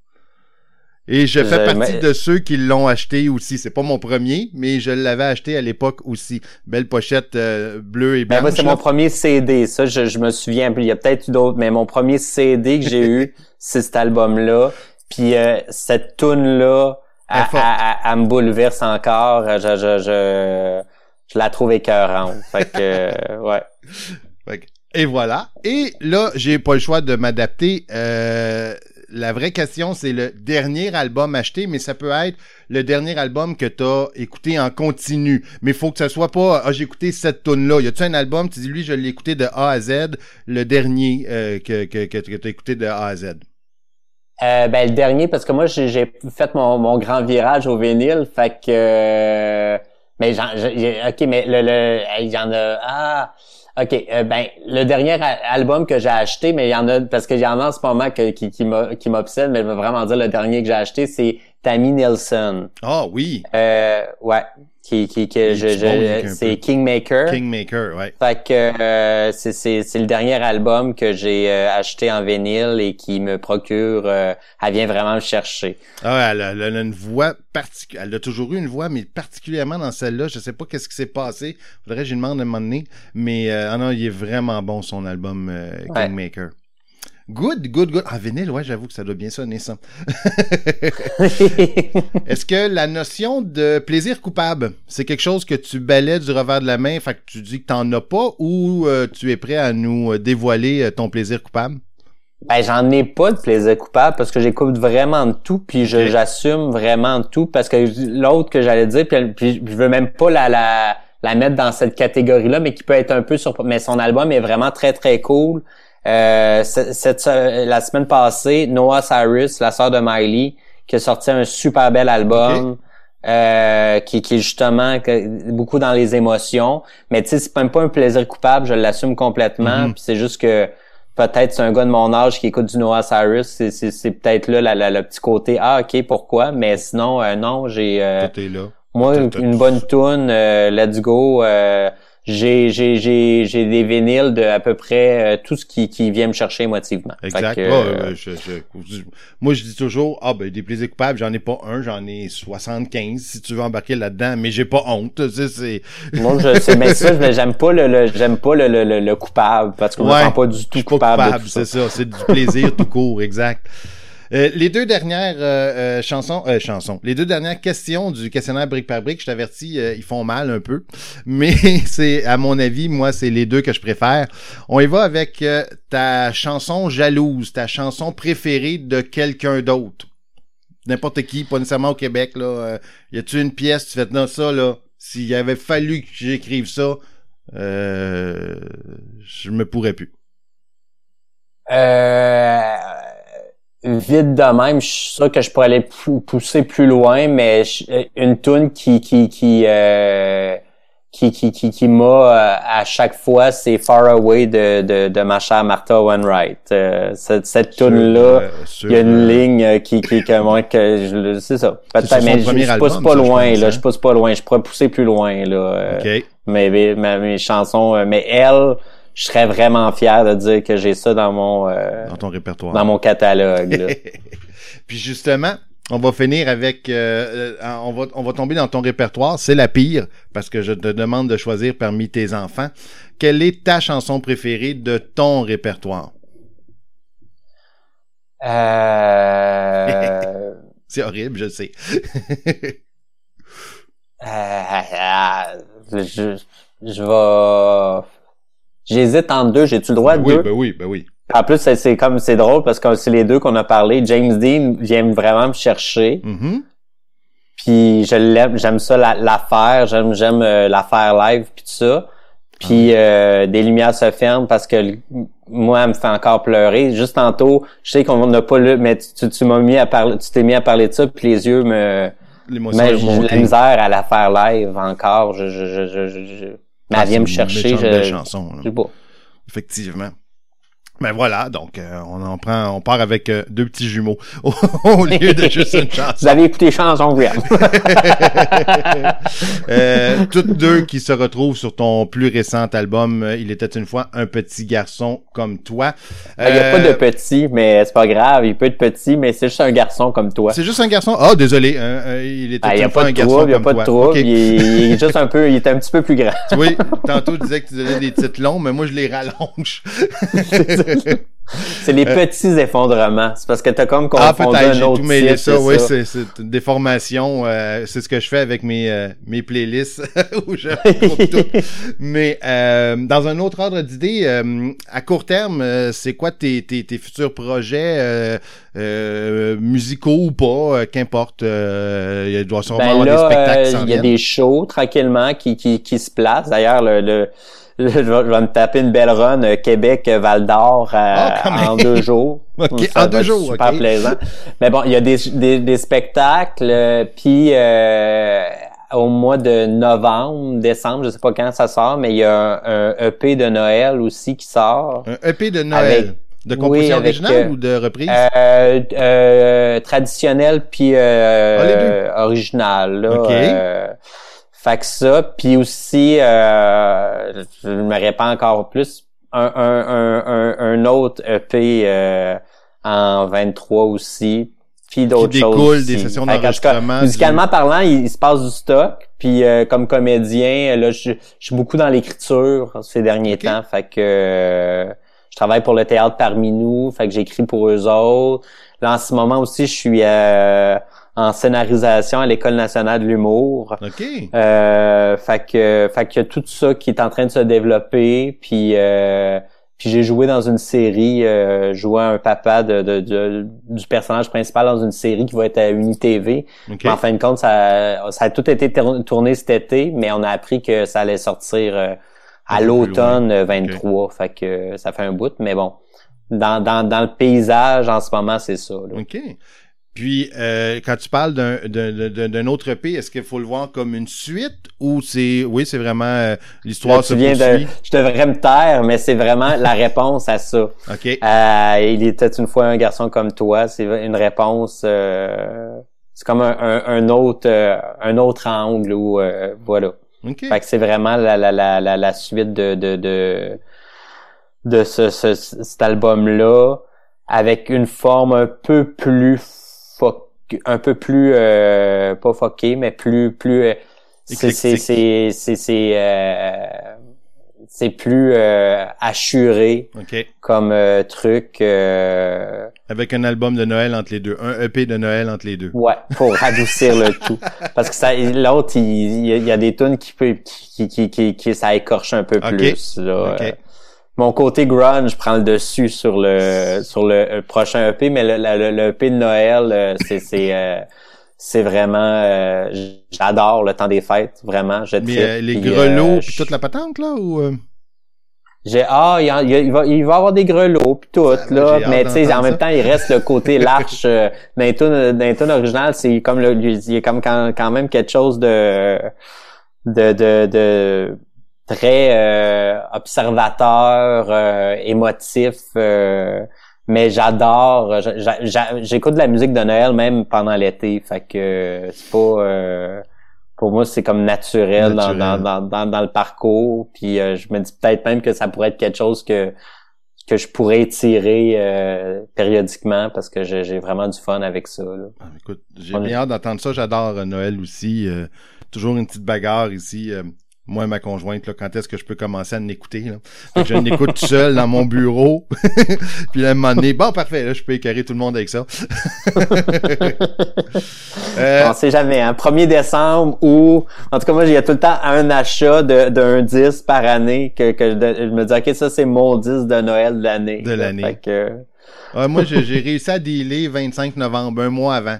[SPEAKER 2] Et je fais partie de ceux qui l'ont acheté aussi. C'est pas mon premier, mais je l'avais acheté à l'époque aussi. Belle pochette euh, bleue et ben, blanche.
[SPEAKER 3] moi, c'est mon premier CD. Ça, je, je me souviens. Il y a peut-être eu d'autres, mais mon premier CD que j'ai eu, c'est cet album-là. Puis euh, cette tune là elle, me bouleverse encore. Je, je, je, je la trouve écœurante. Fait que, euh, ouais.
[SPEAKER 2] et voilà. Et là, j'ai pas le choix de m'adapter. Euh, la vraie question, c'est le dernier album acheté, mais ça peut être le dernier album que tu as écouté en continu. Mais il faut que ça soit pas ah, j'ai écouté cette tune là. Y a-tu un album, tu dis lui, je l'ai écouté de A à Z, le dernier euh, que, que, que, que tu as écouté de A à Z?
[SPEAKER 3] Euh, ben le dernier parce que moi j'ai fait mon, mon grand virage au vinyle, fait que euh, mais j'en, ok mais le, le il y en a ah ok euh, ben le dernier album que j'ai acheté mais il y en a parce qu'il y en a en ce moment qui qui qui m'obsède mais je veux vraiment dire le dernier que j'ai acheté c'est Tammy Nelson.
[SPEAKER 2] Ah oui.
[SPEAKER 3] Euh, ouais qui qui que je, je c'est Kingmaker.
[SPEAKER 2] Kingmaker, ouais.
[SPEAKER 3] Fait que euh, c'est c'est c'est le dernier album que j'ai euh, acheté en vinyle et qui me procure euh, elle vient vraiment me chercher.
[SPEAKER 2] Ah ouais, elle a, elle a une voix particulière, elle a toujours eu une voix mais particulièrement dans celle-là, je sais pas qu'est-ce qui s'est passé. Faudrait que je demande à un moment donné, mais ah non, il est vraiment bon son album Kingmaker. Good, good, good. Ah, vinyle, ouais, j'avoue que ça doit bien sonner, ça. Est-ce que la notion de plaisir coupable, c'est quelque chose que tu balais du revers de la main, fait que tu dis que t'en as pas, ou euh, tu es prêt à nous euh, dévoiler euh, ton plaisir coupable?
[SPEAKER 3] Ben j'en ai pas de plaisir coupable parce que j'écoute vraiment de tout puis je j'assume vraiment de tout parce que l'autre que j'allais dire puis, je veux même pas la, la la mettre dans cette catégorie là mais qui peut être un peu sur mais son album est vraiment très très cool. Euh, cette, la semaine passée, Noah Cyrus, la sœur de Miley, qui a sorti un super bel album. Euh, qui, qui est justement beaucoup dans les émotions. Mais tu sais c'est même pas un plaisir coupable je l'assume complètement. Puis c'est juste que peut-être c'est un gars de mon âge qui écoute du Noah Cyrus, c'est, c'est, c'est peut-être là la, le petit côté ah ok pourquoi, mais sinon euh, non j'ai euh, moi une, bonne tune, euh, let's go. J'ai, j'ai, j'ai, j'ai des vinyles de à peu près tout ce qui, qui vient me chercher émotivement.
[SPEAKER 2] Exact. moi, je dis toujours, ah ben des plaisirs coupables, j'en ai pas un, j'en ai 75 si tu veux embarquer là-dedans, mais j'ai pas honte. C'est,
[SPEAKER 3] moi, je sais, mais ça, j'aime pas le, j'aime pas le, le, le, coupable parce qu'on ouais, ne pas du tout coupable. coupable
[SPEAKER 2] c'est ça, c'est du plaisir tout court, exact. Euh, les deux dernières euh, euh, chansons, chansons, les deux dernières questions du questionnaire brique par brique, je t'avertis, ils font mal un peu, mais c'est à mon avis, moi, c'est les deux que je préfère. On y va avec ta chanson jalouse, ta chanson préférée de quelqu'un d'autre. N'importe qui, pas nécessairement au Québec là. y a-tu une pièce, tu fais non ça là. S'il avait fallu que j'écrive ça, je me pourrais plus.
[SPEAKER 3] Euh vite de même, je suis sûr que je pourrais aller pousser plus loin, mais euh, une tune qui qui qui euh, qui qui qui, qui m'a euh, à chaque fois, c'est Far Away de de, de ma chère Martha Wainwright. Euh, cette cette tune là, il y a une ligne qui qui que moi que je c'est ça. Peut-être mais je, je pousse pas loin là, je hein? pousse pas loin, je pourrais pousser plus loin là. Okay. Mais mes, mes chansons, mais elle je serais vraiment fier de dire que j'ai ça dans mon
[SPEAKER 2] euh, dans ton répertoire,
[SPEAKER 3] dans mon catalogue.
[SPEAKER 2] Puis justement, on va finir avec, euh, euh, on va on va tomber dans ton répertoire. C'est la pire parce que je te demande de choisir parmi tes enfants. Quelle est ta chanson préférée de ton répertoire?
[SPEAKER 3] Euh...
[SPEAKER 2] C'est horrible, je sais.
[SPEAKER 3] je, je vais J'hésite entre deux. J'ai-tu le droit de
[SPEAKER 2] oui,
[SPEAKER 3] deux?
[SPEAKER 2] Ben oui, ben oui.
[SPEAKER 3] En plus, c'est comme c'est drôle parce que c'est les deux qu'on a parlé. James Dean vient vraiment me chercher.
[SPEAKER 2] Mm-hmm.
[SPEAKER 3] Puis je l'aime, j'aime ça l'affaire, j'aime j'aime euh, l'affaire live puis tout ça. Puis ah. euh, des lumières se ferment parce que moi, elle me fait encore pleurer. Juste tantôt, je sais qu'on n'a pas le, mais tu, tu m'as mis à parler, tu t'es mis à parler de ça, puis les yeux me, mais j'ai la misère à la faire live encore. je, je, je, je mais elle vient me chercher.
[SPEAKER 2] Une belle chanson. Effectivement. Ben voilà, donc euh, on en prend, on part avec euh, deux petits jumeaux au, lieu de juste une chanson.
[SPEAKER 3] Vous avez écouté chanson
[SPEAKER 2] euh, Toutes deux qui se retrouvent sur ton plus récent album. Euh, Il était une fois un petit garçon comme toi.
[SPEAKER 3] Il n'y a pas de petit, mais c'est pas grave. Il peut être petit, mais c'est juste un garçon comme toi.
[SPEAKER 2] C'est juste un garçon? Ah, oh, désolé. il était une fois un garçon
[SPEAKER 3] comme toi. Il n'y a pas de trouble. Il, il, est juste un peu, il est un petit peu plus grand.
[SPEAKER 2] oui. Tantôt tu disais que tu donnais des titres longs, mais moi je les rallonge.
[SPEAKER 3] c'est les euh, petits effondrements. C'est parce que t'as comme confondu ah, peut-être, j'ai tout mêlé ça.
[SPEAKER 2] Oui, c'est, une déformation. Euh, c'est ce que je fais avec mes, euh, mes playlists où je tout. Mais dans un autre ordre d'idée, à court terme, c'est quoi tes, tes, tes futurs projets musicaux ou pas, qu'importe. il doit sûrement ben avoir des spectacles
[SPEAKER 3] Il y a des shows tranquillement qui, qui, qui se placent. D'ailleurs, le je, vais, me taper une belle run euh, Québec-Val d'Or euh, ah, en deux jours.
[SPEAKER 2] en deux jours,
[SPEAKER 3] super plaisant. Mais bon, il y a des, des, des spectacles, euh, puis au mois de novembre, décembre, je sais pas quand ça sort, mais il y a un, EP de Noël aussi qui sort.
[SPEAKER 2] Un EP de Noël? de composition originale ou de reprise?
[SPEAKER 3] Euh, traditionnel puis ah, original. Là, fait que ça, puis aussi, euh, je me répands encore plus, un, un, un, un autre EP euh, en 23 aussi, puis d'autres choses.
[SPEAKER 2] des sessions d'enregistrement.
[SPEAKER 3] Musicalement parlant, il, se passe du stock, puis euh, comme comédien, là, je, suis beaucoup dans l'écriture ces derniers temps, fait que je travaille pour le théâtre parmi nous, fait que j'écris pour eux autres. Là, en ce moment aussi, je suis en scénarisation à l'École nationale de l'humour.
[SPEAKER 2] OK.
[SPEAKER 3] Euh, fait que, fait que tout ça qui est en train de se développer, puis euh, puis j'ai joué dans une série, euh, joué un papa de, de, du personnage principal dans une série qui va être à UniTV. Okay. En fin de compte, ça, ça a tout été tourné cet été, mais on a appris que ça allait sortir euh, à l'automne 23. Fait que ça fait un bout, mais bon. Dans, dans, dans le paysage en ce moment, c'est ça.
[SPEAKER 2] OK. Puis, euh, quand tu parles d'un autre EP, est-ce qu'il faut le voir comme une suite ou c'est, oui, c'est vraiment euh, l'histoire se viens
[SPEAKER 3] de, Je devrais me taire, mais c'est vraiment la réponse à ça.
[SPEAKER 2] Ok.
[SPEAKER 3] Euh, il était une fois un garçon comme toi. C'est une réponse. Euh, c'est comme un, un, autre, un autre angle ou voilà.
[SPEAKER 2] Okay.
[SPEAKER 3] Fait que c'est vraiment la, la, la, la, suite de de de, de ce, ce, cet album là avec une forme un peu plus un peu plus euh, pas foqué mais plus plus euh, c'est c'est c'est c'est euh, c'est plus euh, assuré comme euh, truc
[SPEAKER 2] avec un album de Noël entre les deux un EP de Noël entre les deux.
[SPEAKER 3] Ouais pour adoucir le tout. Parce que ça l'autre il, il, y a des tunes qui peut qui qui qui, qui ça écorche un peu plus là mon côté grunge prend le dessus sur le sur le, prochain EP, mais le, le, EP de Noël, euh, c'est c'est euh, c'est vraiment euh, j'adore le temps des fêtes, vraiment. Je
[SPEAKER 2] mais les grelots puis toute la patente là ou
[SPEAKER 3] j'ai ah il, il, va il va avoir des grelots puis tout ah, là, mais tu sais en même temps il reste le côté large euh, d'un original, c'est comme le il y a comme quand, quand même quelque chose de de de, de très euh, observateur, euh, émotif, euh, mais j'adore. J'écoute de la musique de Noël même pendant l'été, fait que c'est pas. pour moi, c'est comme naturel, Dans, dans, dans, dans, le parcours. Puis je me dis peut-être même que ça pourrait être quelque chose que que je pourrais tirer périodiquement parce que j'ai vraiment du fun avec ça.
[SPEAKER 2] Ah, écoute, j'ai bien hâte d'entendre ça. J'adore Noël aussi. toujours une petite bagarre ici moi et ma conjointe, là, quand est-ce que je peux commencer à l'écouter. Je l'écoute tout seul dans mon bureau. puis là, à un moment donné, bon, parfait, là, je peux écarrer tout le monde avec ça.
[SPEAKER 3] euh... On sait jamais, hein. 1er décembre ou, en tout cas, moi, il y a tout le temps un achat d'un 10 par année que, que je, me dis, OK, ça, c'est mon 10 de Noël de l'année.
[SPEAKER 2] De l'année. moi, j'ai réussi à dealer 25 novembre, un mois avant.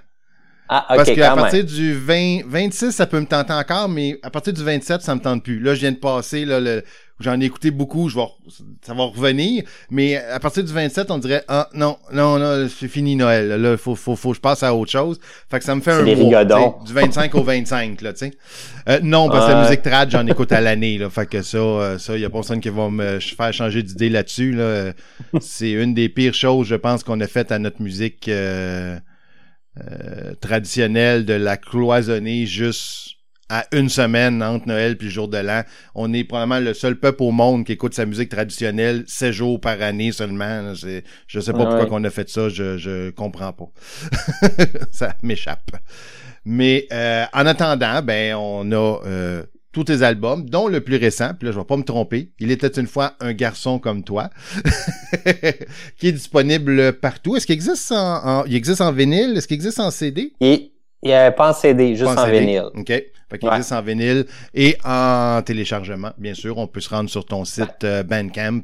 [SPEAKER 3] Ah,
[SPEAKER 2] Parce qu'à partir du 20, 26, ça peut me tenter encore, mais à partir du 27, ça me tente plus. Là, je viens de passer, là, le, j'en ai écouté beaucoup, je vais, ça va revenir, mais à partir du 27, on dirait, ah, non, non, non, c'est fini Noël, là, faut, faut, faut que je passe à autre chose. Fait que ça me fait un mois, du 25 au 25, là, tu sais. Euh, non, parce que la musique trad, j'en écoute à l'année, là. Fait que ça, euh, ça, y a personne qui va me faire changer d'idée là-dessus, là. c'est une des pires choses, je pense, qu'on a faites à notre musique, euh, euh, traditionnel de la cloisonner juste à une semaine entre Noël puis le jour de l'an. On est probablement le seul peuple au monde qui écoute sa musique traditionnelle 16 jours par année seulement. C'est, je sais pas pourquoi qu'on a fait ça, je, je comprends pas. ça m'échappe. Mais euh, en attendant, ben on a euh, tous tes albums, dont le plus récent, puis là, je vais pas me tromper, il était une fois un garçon comme toi, qui est disponible partout. Est-ce qu'il existe en, il existe en vinyle? Est-ce qu'il existe en CD?
[SPEAKER 3] Il n'y avait pas en CD, juste en, vinyle.
[SPEAKER 2] OK. Fait qu'il existe en vinyle et en téléchargement, bien sûr. On peut se rendre sur ton site euh, Bandcamp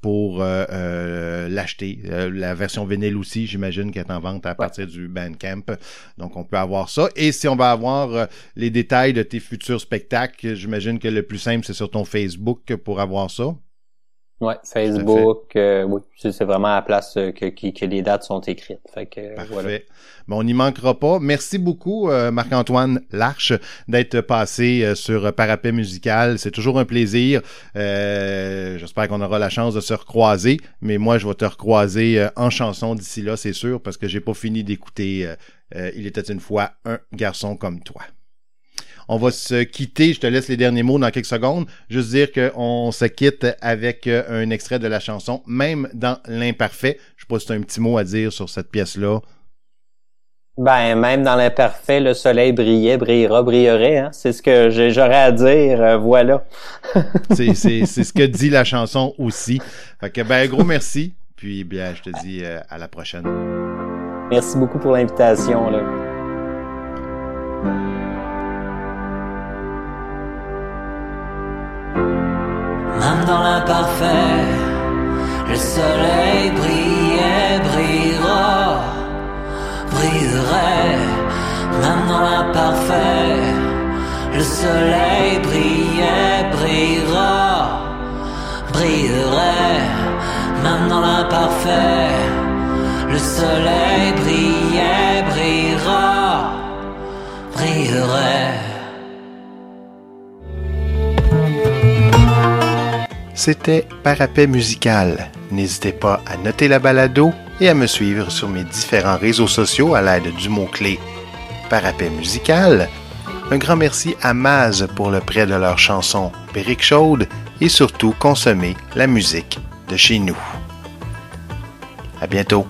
[SPEAKER 2] pour euh, euh, l'acheter. la version vinyle aussi, j'imagine qu'elle est en vente à partir du Bandcamp. Donc, on peut avoir ça. Et si on va avoir les détails de tes futurs spectacles, j'imagine que le plus simple, c'est sur ton Facebook pour avoir ça.
[SPEAKER 3] Ouais, Facebook, euh, oui, c'est vraiment à la place euh, que, que, les dates sont écrites. Fait que,
[SPEAKER 2] Parfait. Voilà. on n'y manquera pas. Merci beaucoup, euh, Marc-Antoine Larche, d'être passé sur Parapet Musical. C'est toujours un plaisir. J'espère qu'on aura la chance de se recroiser, mais moi, je vais te recroiser en chanson d'ici là, c'est sûr, parce que j'ai pas fini d'écouter Il était une fois un garçon comme toi. On va se quitter. Je te laisse les derniers mots dans quelques secondes. Juste dire qu'on se quitte avec euh, un extrait de la chanson, même dans l'imparfait. Je sais pas si tu as un petit mot à dire sur cette pièce-là.
[SPEAKER 4] Ben, même dans l'imparfait, le soleil brillait, brillera, brillerait. Hein? C'est ce que j'aurais à dire. Euh, voilà.
[SPEAKER 2] c'est ce que dit la chanson aussi. Fait que, ben, gros merci. Puis, bien, je te dis euh, à la prochaine.
[SPEAKER 4] Merci beaucoup pour l'invitation.
[SPEAKER 3] Même dans l'imparfait, le soleil brillait, brillera, brillerait. Même dans l'imparfait, le soleil brillait, brillera, brillerait. Même dans l'imparfait, le soleil brillait, brillera, brillerait.
[SPEAKER 2] C'était Parapet musical. N'hésitez pas à noter la balado et à me suivre sur mes différents réseaux sociaux à l'aide du mot-clé Parapet musical. Un grand merci à Maz pour le prêt de leur chanson Périque chaude et surtout consommer la musique de chez nous. À bientôt.